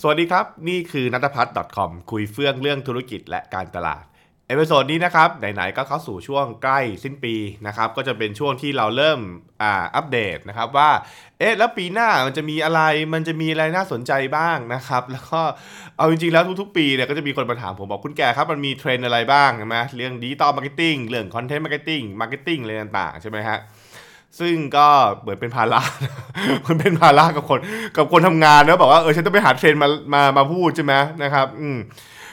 สวัสดีครับ นี่คือนัทพัฒน์ .com คุยเฟื่องเรื่องธุรกิจและการตลาด episode นี้นะครับ ไหนๆก็เข้าสู่ช่วงใกล้สิ้นปีนะครับ ก็จะเป็นช่วงที่เราเริ่มอ่าอัปเดตนะครับว่า เอ๊ะ แล้วปีหน้ามันจะมีอะไร มันจะมีอะไรน่าสนใจบ้างนะครับ แล้วก็เอาจริงๆแล้วทุกๆ ปีเนี่ยก็จะมีคนมาถามผมบอกคุณแก่ครับ มันมีเทรนด์อะไรบ้างใช่ไหมเรื่อง digital marketing เรื่อง content marketing marketing อะไรต่างๆ ใช่ไหมฮะ ซึ่งก็เหมือนเป็นภาระมันเป็นภาระกับคนกับคนทำงานนะบอกว่าเออฉันต้องไปหาเทรนมามามาพูดใช่ไหมนะครับ อืม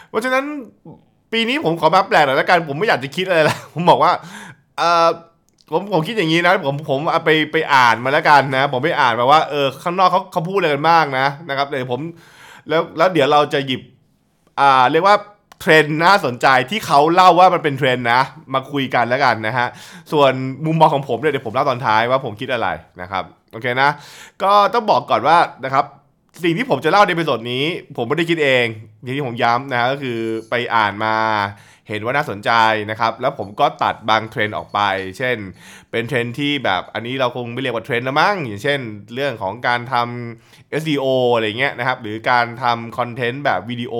เพราะฉะนั้นปีนี้ผมขอมาแปลกหน่อยละกันผมไม่อยากจะคิดอะไรละผมบอกว่าเออผมผมคิดอย่างนี้นะผมผมเอาไปไปอ่านมาแล้วกันนะ ผมไปอ่านมาว่าเออข้างนอกเขาเขาพูดอะไรกันบ้างนะนะครับเดี๋ยวผมแล้วแล้วเดี๋ยวเราจะหยิบ อ่าเรียกว่า เทรนด์น่าสนใจที่เขาเล่าว่ามันเป็นเทรนด์นะ มาคุยกันแล้วกันนะฮะ ส่วนมุมมองของผมเนี่ยเดี๋ยวผมเล่าตอนท้ายว่าผมคิดอะไรนะครับโอเคนะ ก็ต้องบอกก่อนว่านะครับสิ่งที่ผมจะเล่าใน episode นี้ ผมไม่ได้คิดเองอย่างที่ผมย้ำนะฮะก็คือไปอ่านมา เห็นว่าน่าสนใจนะครับ แล้วผมก็ตัดบางเทรนด์ออกไป เช่น เป็นเทรนด์ที่แบบอันนี้เราคงไม่เรียกว่าเทรนด์ละมั้งอย่างเช่น เรื่องของการทำ SEO อะไรเงี้ยนะครับ หรือการทำคอนเทนต์แบบวิดีโอ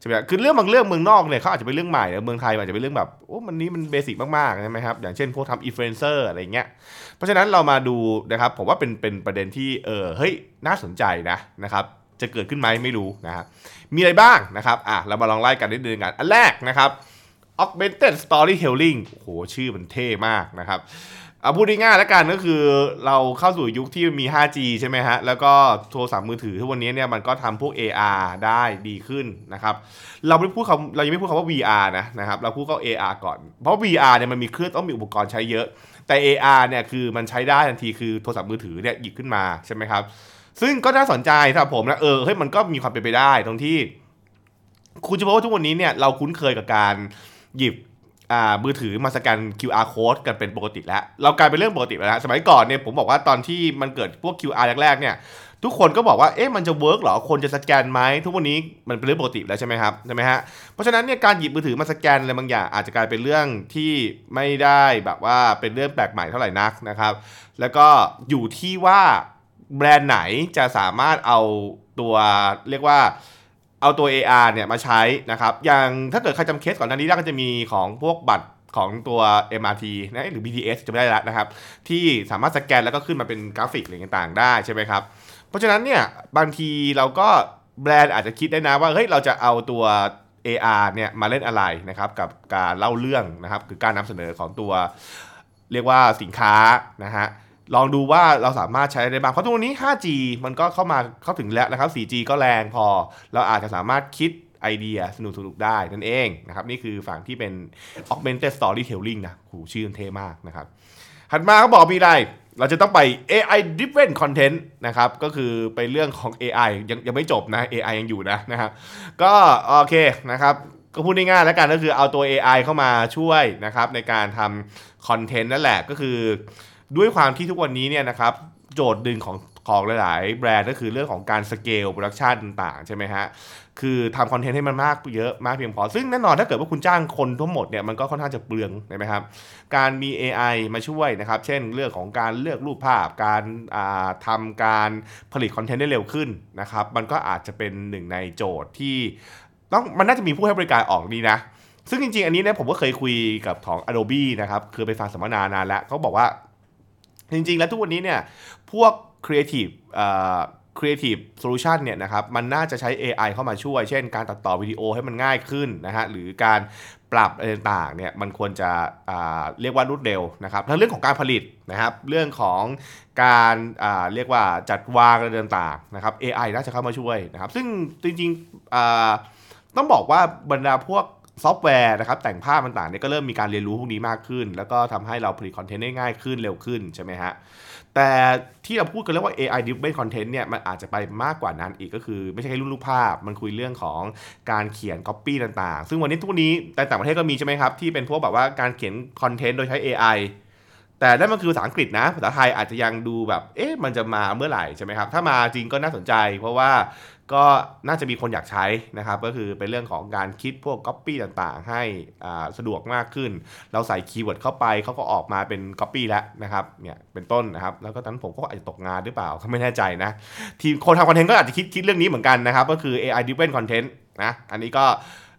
ใช่ไหมคือเรื่องบางเรื่องเมืองนอกเนี่ยเขาอาจจะเป็นเรื่องใหม่แต่เมืองไทยอาจจะเป็นเรื่องแบบโอ้มันนี้มันเบสิกมากๆใช่ไหมครับอย่างเช่นพวกทำอินฟลูเอนเซอร์อะไรเงี้ยเพราะฉะนั้นเรามาดูนะครับผมว่าเป็นเป็นประเด็นที่เออเฮ้ยน่าสนใจนะนะครับ จะเกิดขึ้นไหมไม่รู้นะครับมีอะไรบ้างนะครับอะเรามาลองไล่กันนิดนึงกันอันแรกนะครับ augmented storytelling โอ้โหชื่อมันเท่มากนะครับเอาพูดง่ายๆแล้วกันก็คือเราเข้าสู่ยุคที่มี 5G ใช่ไหมฮะ แล้วก็โทรศัพท์มือถือทุกวันนี้เนี่ยมันก็ทำพวก AR ได้ดีขึ้นนะครับ เราไม่พูดคำเรายังไม่พูดคำว่า VR นะนะครับ เราพูดก็ AR ก่อน เพราะ VR เนี่ยมันมีเครื่องต้องมีอุปกรณ์ใช้เยอะ แต่ AR เนี่ยคือมันใช้ได้ทันทีคือโทรศัพท์มือถือเนี่ยหยิบขึ้นมาใช่ไหมครับ ซึ่งก็น่าสนใจสำหรับผมนะเออเฮ้ยมันก็มีความเป็นไปได้ตรงที่ คุณจะบอกว่าทุกวันนี้เนี่ยเราคุ้นเคยกับการหยิบอ่ามือถือมาสแกน QR code กันเป็นปกติแล้ว เรากลายเป็นเรื่องปกติแล้วสมัยก่อนเนี่ยผมบอกว่าตอนที่มันเกิดพวก QR แรกๆเนี่ยทุกคนก็บอกว่าเอ๊ะมันจะเวิร์กเหรอคนจะสแกนไหมทุกวันนี้มันเป็นเรื่องปกติแล้วใช่ไหมครับใช่ไหมฮะเพราะฉะนั้นเนี่ยการหยิบมือถือมาสแกนอะไรบางอย่างอาจจะกลายเป็นเรื่องที่ไม่ได้แบบว่าเป็นเรื่องแปลกใหม่เท่าไหร่นักนะครับ แล้วก็อยู่ที่ว่า แบรนด์ไหนจะสามารถเอาตัวเรียกว่าเอาตัว AR เนี่ยมาใช้นะครับ อย่างถ้าเกิดใครจำเคสก่อนหน้านี้ได้ก็จะมีของพวกบัตรของตัว MRT นะหรือ BTS จะไม่ได้แล้วนะครับ ที่สามารถสแกนแล้วก็ขึ้นมาเป็นกราฟิกอะไรต่างๆ ได้ใช่ไหมครับ เพราะฉะนั้นเนี่ยบางทีเราก็แบรนด์อาจจะคิดได้นะว่าเฮ้ยเราจะเอาตัว AR เนี่ยมาเล่นอะไรนะครับกับการเล่าเรื่องนะครับคือการนำเสนอของตัวเรียกว่าสินค้านะฮะ ลองดูว่าเราสามารถใช้ได้บ้าง เพราะทุกวันนี้ 5G มันก็เข้ามาเข้าถึงแล้วนะครับ 4G ก็แรงพอ เราอาจจะสามารถคิดไอเดียสนุกสนุกๆได้นั่นเองนะครับ นี่คือฝั่งที่เป็น augmented storytelling นะหูชื่อเท่มากนะครับ ถัดมาก็บอกมีอะไร เราจะต้องไป AI driven content นะครับ ก็คือไปเรื่องของ AI ยังยังไม่จบนะ AI ยังอยู่นะนะครับก็โอเคนะครับก็พูดง่ายๆแล้วกันก็คือเอาตัว AI เข้ามาช่วยนะครับในการทำคอนเทนต์นั่นแหละก็คือ ด้วยความที่ทุกวันนี้เนี่ยนะครับโจทย์หนึ่งของของหลาย ๆ แบรนด์ก็คือเรื่องของการ scale production ต่างๆ ใช่ไหมฮะ คือทำคอนเทนต์ให้มันมากเยอะมากเพียงพอ ซึ่งแน่นอนถ้าเกิดว่าคุณจ้างคนทั้งหมดเนี่ยมันก็ค่อนข้างจะเปลืองใช่ไหมครับ การมี AI มาช่วยนะครับ เช่นเรื่องของการเลือกรูปภาพ การาทำการผลิตคอนเทนต์ได้เร็วขึ้นนะครับ มันก็อาจจะเป็นหนึ่งในโจทย์ที่ต้องมันน่าจะมีผู้ให้บริการออกดีนะซึ่งจริงๆ อันนี้เนี่ยผมก็เคยคุยกับของ Adobe นะครับ คือไปฟังสัมมนานานแล้วเขาบอกว่า จริงๆ แล้วทุกวันนี้เนี่ยพวก Creative เอ่อ Creative Solution เนี่ยนะครับมันน่าจะใช้ AI เข้ามาช่วย เช่น การตัดต่อวิดีโอให้มันง่ายขึ้นนะฮะหรือการปรับอะไรต่างเนี่ยมันควรจะเรียกว่ารวดเร็วนะครับทั้งเรื่องของการผลิตนะครับเรื่องของการเรียกว่าจัดวางอะไรต่างนะครับ AI น่าจะเข้ามาช่วยนะครับซึ่งจริงๆต้องบอกว่าบรรดาพวก ซอฟต์แวร์นะครับแต่งภาพต่างๆเนี่ยก็เริ่มมีการเรียนรู้พวกนี้มากขึ้น แล้วก็ทำให้เราผลิตคอนเทนต์ได้ง่ายขึ้นเร็วขึ้นใช่ไหมฮะแต่ที่เราพูดกันเรื่องว่า AI driven content เนี่ยมันอาจจะไปมากกว่านั้นอีกก็คือ ไม่ใช่แค่รุ่นรูปภาพ มันคุยเรื่องของการเขียน copy ต่างๆ ซึ่งวันนี้ทุกนี้แต่ต่างประเทศก็มีใช่ไหมครับที่เป็นพวกแบบว่าการเขียนคอนเทนต์โดยใช้ AI แต่นั่นมันคือภาษาอังกฤษนะ ภาษาไทยอาจจะยังดูแบบ เอ๊ะ มันจะมาเมื่อไหร่ใช่ไหมครับ ถ้ามาจริงก็น่าสนใจ เพราะว่าก็น่าจะมีคนอยากใช้นะครับ ก็คือเป็นเรื่องของการคิดพวก Copy ต่างๆ ให้สะดวกมากขึ้น เราใส่ keyword เข้าไป เขาก็ออกมาเป็น Copy แล้วนะครับ เนี่ยเป็นต้นนะครับ แล้วก็นั้นผมก็อาจจะตกงานหรือเปล่าก็ไม่แน่ใจนะ ทีมคนทำคอนเทนต์ก็อาจจะคิดคิดเรื่องนี้เหมือนกันนะครับ ก็คือ AI driven content นะ อันนี้ก็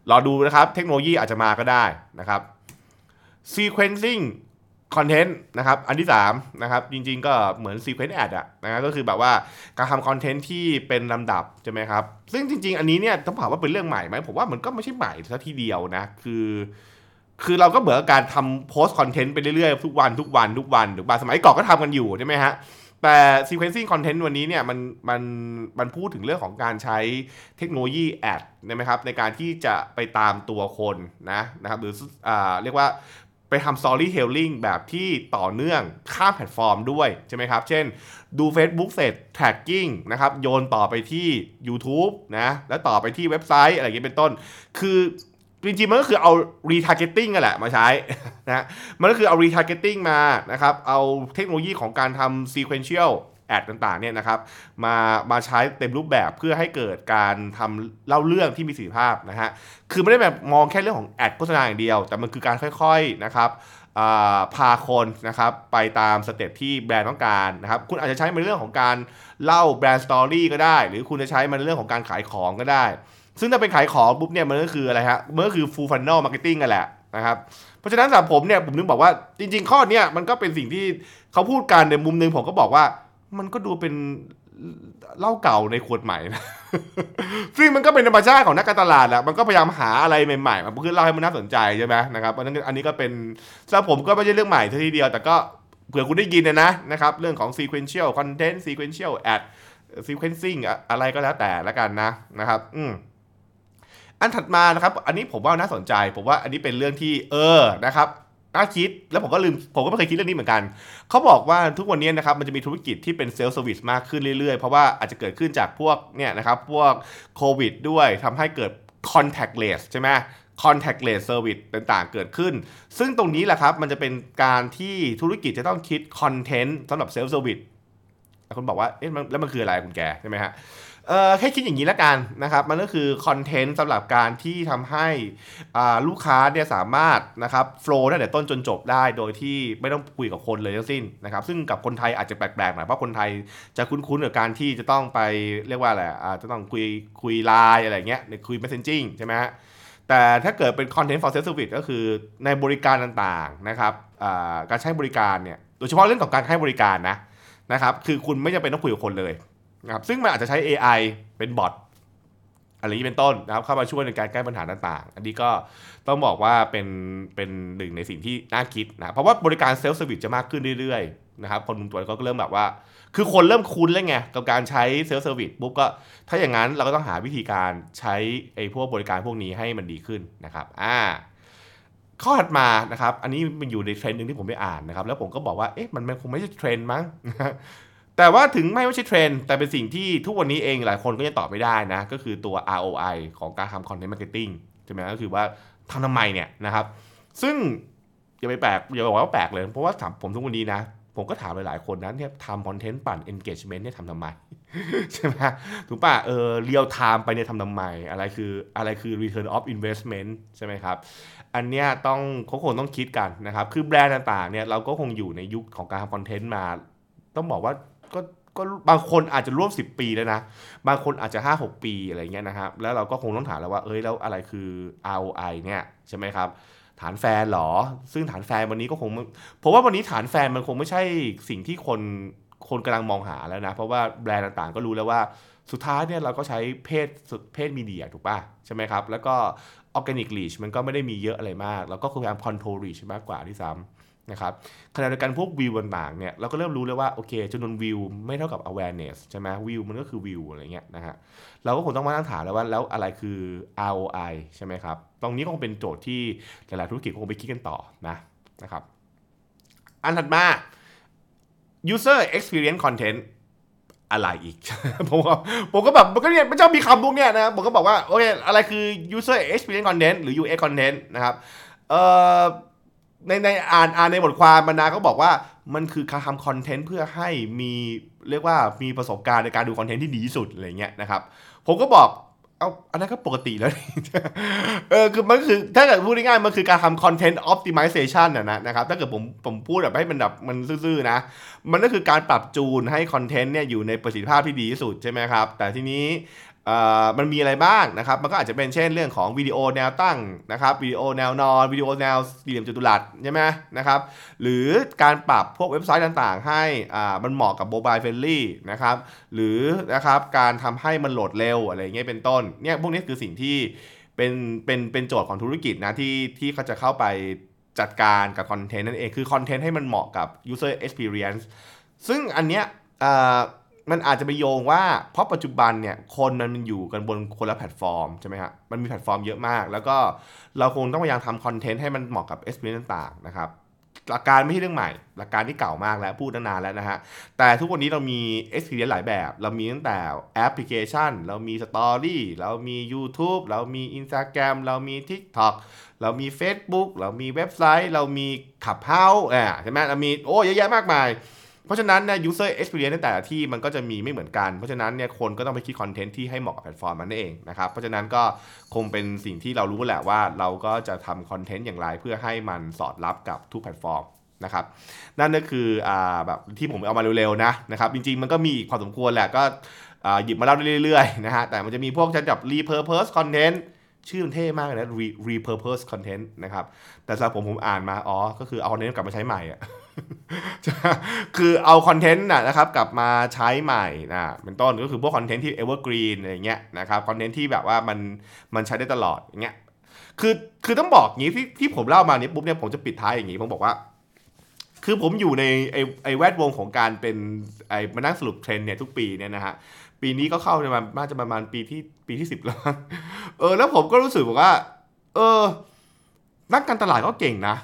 รอดูนะครับ เทคโนโลยีอาจจะมาก็ได้นะครับ sequencing คอนเทนต์นะครับอันที่ 3 นะครับ จริงๆก็เหมือน sequence ad อะนะก็คือแบบว่าการทำคอนเทนต์ที่เป็นลำดับ ใช่ไหมครับ ซึ่งจริง ๆ อันนี้เนี่ยต้องบอกว่าเป็นเรื่องใหม่ไหมผมว่ามันก็ไม่ใช่ใหม่ซะทีเดียวนะ คือ คือเราก็เหมือนการทำโพสต์คอนเทนต์ไปเรื่อยๆ ทุกวันทุกวันทุกวันหรือบางสมัยก่อนก็ทำกันอยู่ใช่ไหมฮะแต่ sequencing content วันนี้เนี่ยมันมันมันพูดถึงเรื่องของการใช้เทคโนโลยี ad นะครับในการที่จะไปตามตัวคนนะนะครับหรืออ่าเรียกว่า ไปทำ storytelling แบบที่ต่อเนื่องข้ามแพลตฟอร์มด้วยใช่ไหมครับ เช่น ดู Facebook เสร็จ retargeting นะครับ โยนต่อไปที่ YouTube นะ แล้วต่อไปที่เว็บไซต์ อะไรอย่างเงี้ยเป็นต้น คือจริงๆ มันก็คือเอา retargeting กันแหละมาใช้นะ มันก็คือเอา retargeting มานะครับ เอาเทคโนโลยีของการทำ sequential แอดต่างๆเนี่ยนะครับมามาใช้เต็มรูปแบบเพื่อให้เกิดการทำเล่าเรื่องที่มีประสิทธิภาพนะฮะคือไม่ได้แบบมองแค่เรื่องของ ad โฆษณาอย่างเดียว แต่มันคือการค่อยๆนะครับพาคนนะครับไปตามสเต็ปที่แบรนด์ต้องการนะครับคุณอาจจะใช้ในเรื่องของการเล่า brand story ก็ได้ หรือคุณจะใช้มันเรื่องของการขายของก็ได้ ซึ่งถ้าเป็นขายของปุ๊บเนี่ยมันก็คืออะไรฮะมันก็คือ full funnel marketing กันแหละนะครับเพราะฉะนั้นสำหรับผมเนี่ยผมนึกบอกว่าจริง ๆ ข้อเนี้ยมันก็เป็นสิ่งที่เขาพูดกันในมุมนึงผมก็บอกว่า มันก็ดูเป็นเหล้าเก่าในขวดใหม่นะ ซึ่งมันก็เป็นธรรมชาติของนักการตลาดแหละ มันก็พยายามหาอะไรใหม่ๆมาเพื่อเล่าให้มันน่าสนใจใช่ไหมนะครับเพราะนั้อันนี้ก็เป็นสำหรับผมก็ไม่ใช่เรื่องใหม่ทีเดียว แต่ก็เผื่อคุณได้ยินนะนะครับ เรื่องของ sequential content sequential ad sequencing อะไรก็แล้วแต่ละกันนะนะครับ อืมอันถัดมานะครับ อันนี้ผมว่าน่าสนใจ ผมว่าอันนี้เป็นเรื่องที่เออนะครับ น่าคิด แล้วผมก็ลืมผมก็ไม่เคยคิดเรื่องนี้เหมือนกัน เขาบอกว่าทุกวันนี้นะครับมันจะมีธุรกิจที่เป็นเซลล์สวิสมากขึ้นเรื่อยๆ เพราะว่าอาจจะเกิดขึ้นจากพวกเนี่ยนะครับพวกโควิดด้วยทำให้เกิด contactless ใช่ไหม contactless service ต่างๆ เกิดขึ้น ซึ่งตรงนี้แหละครับ มันจะเป็นการที่ธุรกิจจะต้องคิดคอนเทนต์สำหรับเซลล์สวิส คุณบอกว่าเอ๊ะแล้วมันคืออะไรคุณแกใช่ไหมฮะเออแค่คิดอย่างนี้ล้วกันนะครับ มันก็คือคอนเทนต์สำหรับการที่ทำให้ลูกค้าเนี่ยสามารถนะครับโฟล์ตั้งแต่ต้นจนจบได้โดยที่ไม่ต้องคุยกับคนเลยทั้งสิ้นนะครับ ซึ่งกับคนไทยอาจจะแปลกๆหน่อยเพราะคนไทยจะคุ้นๆกับการที่จะต้องไปเรียกว่าอะไรอาจจะต้องคุยคุยไลน์อะไรเงี้ยคุย messaging ใช่ไหมฮะแต่ถ้าเกิดเป็น content for sales service ก็คือในบริการต่างๆนะครับการใช้บริการเนี่ยโดยเฉพาะเรื่องของการให้บริการนะ นะครับ คือคุณไม่จำเป็นต้องคุยกับคนเลยนะครับ ซึ่งมันอาจจะใช้ AI เป็นบอทอะไรนี้เป็นต้นนะครับ เข้ามาช่วยในการแก้ปัญหาต่างๆ อันนี้ก็ต้องบอกว่าเป็นเป็นหนึ่งในสิ่งที่น่าคิดนะเพราะว่าบริการเซลล์สวิตจะมากขึ้นเรื่อยๆนะครับ คนตัวก็เริ่มแบบว่า คือคนเริ่มคุ้นแล้วไงกับการใช้เซลล์สวิตปุ๊บก็ ถ้าอย่างนั้นเราก็ต้องหาวิธีการใช้ไอ้พวกบริการพวกนี้ให้มันดีขึ้นนะครับ อ่า ข้อถัดมานะครับ อันนี้มันอยู่ในเทรนด์หนึ่งที่ผมไปอ่านนะครับ แล้วผมก็บอกว่า เอ๊ะ มันคงไม่ใช่เทรนด์มั้ง แต่ว่าถึงไม่ใช่เทรนด์ แต่เป็นสิ่งที่ทุกวันนี้เองหลายคนก็ยังตอบไม่ได้นะ ก็คือตัว ROI ของการทำ content marketing ใช่ไหมก็คือว่าทำทำไมเนี่ยนะครับ ซึ่งอย่าไปแปลกอย่าบอกว่าแปลกเลย เพราะว่าถามผมทุกวันนี้นะ ผมก็ถามหลายๆคนนะเนี่ยทำคอนเทนต์ปั่น engagement เนี่ยทำทำไม ใช่ไหมถูกป่ะเออเรียลไทม์ไปเนี่ยทำทำไม อะไรคืออะไรคือ return of investment ใช่ไหมครับ อันเนี้ยต้องเขาคงต้องคิดกันนะครับ คือแบรนด์ต่างๆเนี่ยเราก็คงอยู่ในยุคของการทำคอนเทนต์มา ต้องบอกว่าก็ก็บางคนอาจจะร่วม 10 ปีแล้วนะ บางคนอาจจะ 5 6 ปีอะไรเงี้ยนะครับ แล้วเราก็คงต้องถามแล้วว่า เอ้ย แล้วอะไรคือ ROI เนี่ย ใช่ไหมครับ ฐานแฟนหรอ ซึ่งฐานแฟนวันนี้ก็คงผมว่าวันนี้ฐานแฟนมันคงไม่ใช่สิ่งที่คนคนกำลังมองหาแล้วนะ เพราะว่าแบรนด์ต่างๆ ก็รู้แล้วว่าสุดท้ายเนี่ยเราก็ใช้ paid paid media ถูกป่ะ ใช่ไหมครับ แล้วก็ organic reach มันก็ไม่ได้มีเยอะอะไรมาก แล้วก็พยายาม control reach มากกว่าที่ซ้ำ นะครับขณะเดียวกันพวกวิวต่างๆเนี่ยเราก็เริ่มรู้แล้วว่าโอเคจำนวนวิวไม่เท่ากับ awareness ใช่ไหมวิวมันก็คือวิวอะไรเงี้ยนะฮะเราก็คงต้องมาตั้งถามแล้วว่าแล้วอะไรคือ ROI ใช่ไหมครับ ตรงนี้คงเป็นโจทย์ที่หลายๆธุรกิจคงไปคิดกันต่อนะนะครับอันถัดมา user experience content อะไรอีก ผมก็ผมก็แบบมันก็เนี่ยมันจะมีคำพวกเนี้ยนะผมก็บอกว่าโอเคอะไรคือ user experience content หรือ UX content นะครับเอ่อ ในในอ่านอ่านในบทความบรรณาเขาบอกว่ามันคือการทำคอนเทนต์เพื่อให้มีเรียกว่ามีประสบการณ์ในการดูคอนเทนต์ที่ดีที่สุดอะไรเงี้ยนะครับ ผมก็บอกเอาอันนั้นก็ปกติแล้วเออคือมันคือถ้าเกิดพูดง่ายๆมันคือการทำคอนเทนต์ออ t ติมิเซชันนะนะครับถ้าเกิดผมผมพูดแบบให้มันแบบมันซื่อๆนะ มันก็คือการปรับจูนให้คอนเทนต์เนี่ยอยู่ในประสิทธิภาพที่ดีที่สุดใช่ไหมครับ แต่ทีนี้ มันมีอะไรบ้างนะครับ มันก็อาจจะเป็นเช่นเรื่องของวิดีโอแนวตั้งนะครับวิดีโอแนวนอนวิดีโอแนวสี่เหลี่ยมจัตุรัสใช่ไหมนะครับ หรือการปรับพวกเว็บไซต์ต่างๆ ให้มันเหมาะกับ mobile friendlyนะครับ หรือนะครับการทำให้มันโหลดเร็วอะไรเงี้ยเป็นต้น เนี่ยพวกนี้คือสิ่งที่เป็นเป็นเป็นโจทย์ของธุรกิจนะที่ที่เขาจะเข้าไปจัดการกับคอนเทนต์นั่นเอง คือคอนเทนต์ให้มันเหมาะกับ user experience ซึ่งอันเนี้ย มันอาจจะไปโยงว่า เพราะปัจจุบันเนี่ยคนมันอยู่กันบนคนละแพลตฟอร์มใช่ไหมครับมันมีแพลตฟอร์มเยอะมาก แล้วก็เราคงต้องพยายามทำคอนเทนต์ให้มันเหมาะกับ experience ต่างๆนะครับหลักการไม่ใช่เรื่องใหม่ หลักการที่เก่ามากแล้วพูดนานแล้วนะฮะ แต่ทุกวันนี้เรามี experience หลายแบบ เรามีตั้งแต่แอปพลิเคชัน เรามี Story เรามี YouTube เรามี Instagram เรามี TikTok เรามี Facebook เรามีเว็บไซต์ เรามี Clubhouse อ่าใช่ไหมเรามีโอ้เยอะแยะมากมาย เพราะฉะนั้นเนี่ย user experience ในแต่ละที่มันก็จะมีไม่เหมือนกัน เพราะฉะนั้นเนี่ยคนก็ต้องไปคิดคอนเทนต์ที่ให้เหมาะกับแพลตฟอร์มมันเองนะครับ เพราะฉะนั้นก็คงเป็นสิ่งที่เรารู้แหละว่าเราก็จะทำคอนเทนต์อย่างไร เพื่อให้มันสอดรับกับทุกแพลตฟอร์มนะครับนั่นก็คืออ่าแบบที่ผมเอามาเร็วๆนะนะครับจริงๆมันก็มีอีกพอสมควรแหละก็หยิบมาเล่าเรื่อยๆนะฮะแต่มันจะมีพวกชั้นแบบ repurpose content ชื่อมันเท่มากเลยนะ repurpose content นะครับแต่สำหรับผมผมอ่านมาอ๋อก็คือเอาคอนเทนต์กลับมาใช้ใหม่อะ คือเอาคอนเทนต์นะครับกลับมาใช้ใหม่นะเป็นต้นก็คือพวกคอนเทนต์ที่ evergreen อะไรเงี้ยนะครับคอนเทนต์ที่แบบว่ามันมันใช้ได้ตลอดอย่างเงี้ยคือคือต้องบอกงี้ที่ที่ผมเล่ามานี้ปุ๊บเนี่ยผมจะปิดท้ายอย่างงี้ผมบอกว่า คือผมอยู่ในไอไอแวดวงของการเป็นไอมานั่งสรุปเทรนเนี่ยทุกปีเนี่ยนะฮะปีนี้ก็เข้าประมาณน่าจะประมาณปีที่ปีที่สิบแล้วเออแล้วผมก็รู้สึกว่า เออนักการตลาดก็เก่งนะ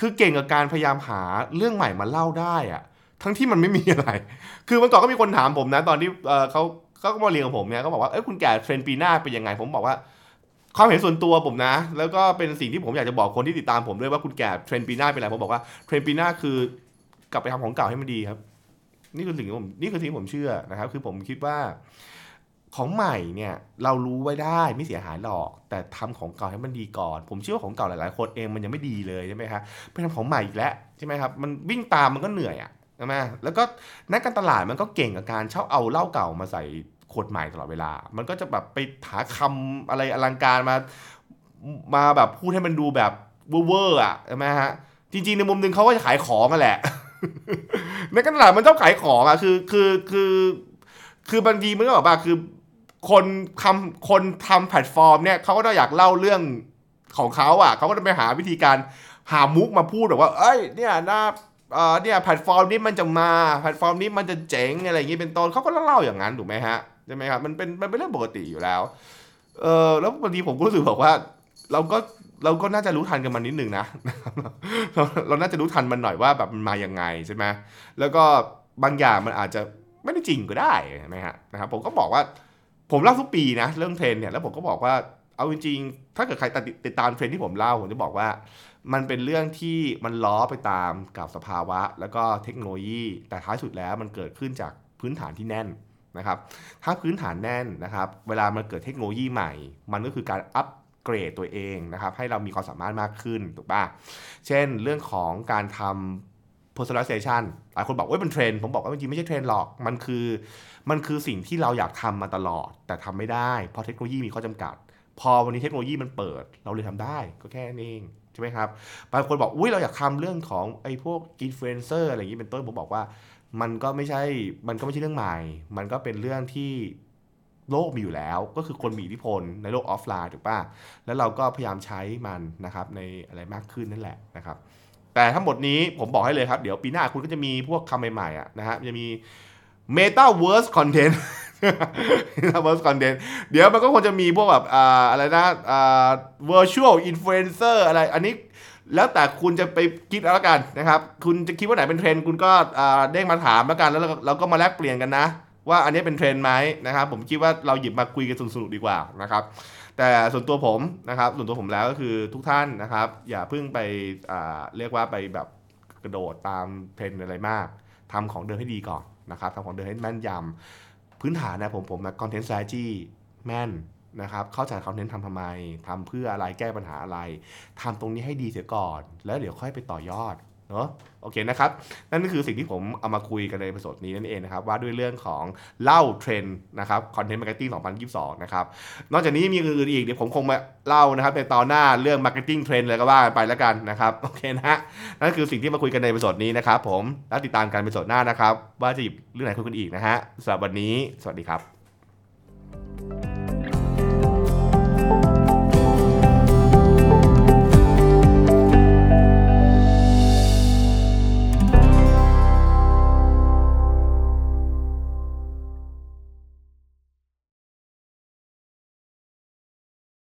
คือเก่งกับการพยายามหาเรื่องใหม่มาเล่าได้อะทั้งที่มันไม่มีอะไร คือเมื่อก่อนก็มีคนถามผมนะ ตอนที่เเขาเขาก็มาเรียนกับผมเนี่ยเขาบอกว่าเอ้ยคุณแก่เทรนปีหน้าเป็นยังไง ผมบอกว่าความเห็นส่วนตัวผมนะ แล้วก็เป็นสิ่งที่ผมอยากจะบอกคนที่ติดตามผมด้วยว่าคุณแก่เทรนปีหน้าเป็นอะไรผมบอกว่าเทรนปีหน้าคือกลับไปทำของเก่าให้มันดีครับ นี่คือสิ่งที่ผมนี่คือสิ่งที่ผมเชื่อนะครับ คือผมคิดว่า ของใหม่เนี่ยเรารู้ไว้ได้ไม่เสียหายหรอก แต่ทำของเก่าให้มันดีก่อน ผมเชื่อว่าของเก่าหลายๆคนเองมันยังไม่ดีเลยใช่ไหมครับไปทำของใหม่อีกแล้วใช่ไหมครับมันวิ่งตามมันก็เหนื่อยอะใช่ไหมแล้วก็นักการตลาดมันก็เก่งกับการชอบเอาเหล้าเก่ามาใส่ขวดใหม่ตลอดเวลา มันก็จะแบบไปหาคำอะไรอลังการมามาแบบพูดให้มันดูแบบเวอร์อะใช่ไหมฮะจริงๆในมุมหนึ่งเขาก็จะขายของกันแหละในการตลาดมันชอบขายของอะคือคือคือคือบางทีมันก็แบบว่าคือ คนทำคนทำแพลตฟอร์มเนี่ยเขาก็ต้องอยากเล่าเรื่องของเขาอะเขาก็จะไปหาวิธีการหามุกมาพูดแบบว่า เอ้ยเนี่ยนะเออเนี่ยแพลตฟอร์มนี้มันจะมาแพลตฟอร์มนี้มันจะเจ๋งอะไรอย่างนี้เป็นต้นเขาก็เล่าอย่างนั้นถูกไหมฮะใช่ไหมครับมันเป็นมันเป็นเรื่องปกติอยู่แล้วเออแล้วบางทีผมก็รู้สึกบอกว่า เราก็เราก็น่าจะรู้ทันกันมันนิดหนึ่งนะเราเราน่าจะรู้ทันมันหน่อยว่าแบบมันมาอย่างไงใช่ไหมแล้วก็บางอย่างมันอาจจะไม่ได้จริงก็ได้ใช่ไหมฮะนะครับผมก็บอกว่า ผมเล่าทุกปีนะเรื่องเทรนด์เนี่ยแล้วผมก็บอกว่าเอาจริงๆ ถ้าเกิดใครติดตามเทรนด์ที่ผมเล่าผมจะบอกว่า มันเป็นเรื่องที่มันล้อไปตามกับสภาวะ แล้วก็เทคโนโลยี แต่ท้ายสุดแล้วมันเกิดขึ้นจากพื้นฐานที่แน่นนะครับ ถ้าพื้นฐานแน่นนะครับ เวลามันเกิดเทคโนโลยีใหม่ มันก็คือการอัปเกรดตัวเองนะครับ ให้เรามีความสามารถมากขึ้นถูกป่ะ เช่นเรื่องของการทำ personalization หลายคนบอกว่าเป็นเทรนด์ผมบอกว่าจริงไม่ใช่เทรนด์หรอก มันคือ มันคือสิ่งที่เราอยากทำมาตลอด แต่ทำไม่ได้ เพราะเทคโนโลยีมีข้อจำกัด พอวันนี้เทคโนโลยีมันเปิด เราเลยทำได้ก็แค่นั้นเองใช่ไหมครับบางคนบอกอุ้ยเราอยากทำเรื่องของไอ้พวกอินฟลูเอนเซอร์อะไรอย่างนี้เป็นต้นผมบอกว่า มันก็ไม่ใช่ มันก็ไม่ใช่เรื่องใหม่ มันก็เป็นเรื่องที่โลกมีอยู่แล้ว ก็คือคนมีอิทธิพลในโลกออฟไลน์ถูกป่ะแล้วเราก็พยายามใช้มันนะครับในอะไรมากขึ้นนั่นแหละนะครับ แต่ทั้งหมดนี้ผมบอกให้เลยครับ เดี๋ยวปีหน้าคุณก็จะมีพวกคำใหม่ๆอะนะฮะจะมี Metaverse Content Metaverse Content เดี๋ยวมันก็คงจะมีพวกแบบอ่าอะไรนะอ่า Virtual Influencer อะไรอันนี้แล้วแต่คุณจะไปคิดเอาละกันนะครับ คุณจะคิดว่าไหนเป็นเทรนด์คุณก็เด้งมาถามแล้วกัน แล้วเราก็มาแลกเปลี่ยนกันนะ ว่าอันนี้เป็นเทรนด์ไหมนะครับ ผมคิดว่าเราหยิบมาคุยกันสนุกๆดีกว่านะครับ แต่ส่วนตัวผมนะครับส่วนตัวผมแล้วก็คือทุกท่านนะครับ อย่าเพิ่งไปเรียกว่าไปแบบกระโดดตามเทรนด์อะไรมากทำของเดิมให้ดีก่อนนะครับทำของเดิมให้แม่นยำพื้นฐานนะผมผมนะ content strategy แม่นนะครับเข้าใจคอนเทนต์ทำทำไมทำเพื่ออะไรแก้ปัญหาอะไรทำตรงนี้ให้ดีเสียก่อน แล้วเดี๋ยวค่อยไปต่อยอด เนาะโอเคนะครับ นั่นก็คือสิ่งที่ผมเอามาคุยกันในพอดแคสต์นี้นั่นเองนะครับ ว่าด้วยเรื่องของเล่าเทรนด์นะครับ content marketing 2022 นะครับ นอกจากนี้มีอื่นอีก เดี๋ยวผมคงมาเล่านะครับ ในตอนหน้าเรื่อง marketing trend อะไรก็ว่าไปแล้วกันนะครับ โอเคนะฮะนั่นคือสิ่งที่มาคุยกันในประสดนี้นะครับ ผมแล้วติดตามการป็นสดหน้านะครับ ว่าจะหยิบเรื่องไหนคุยกันอีกนะฮะสำหรับวันนี้ สวัสดีครับ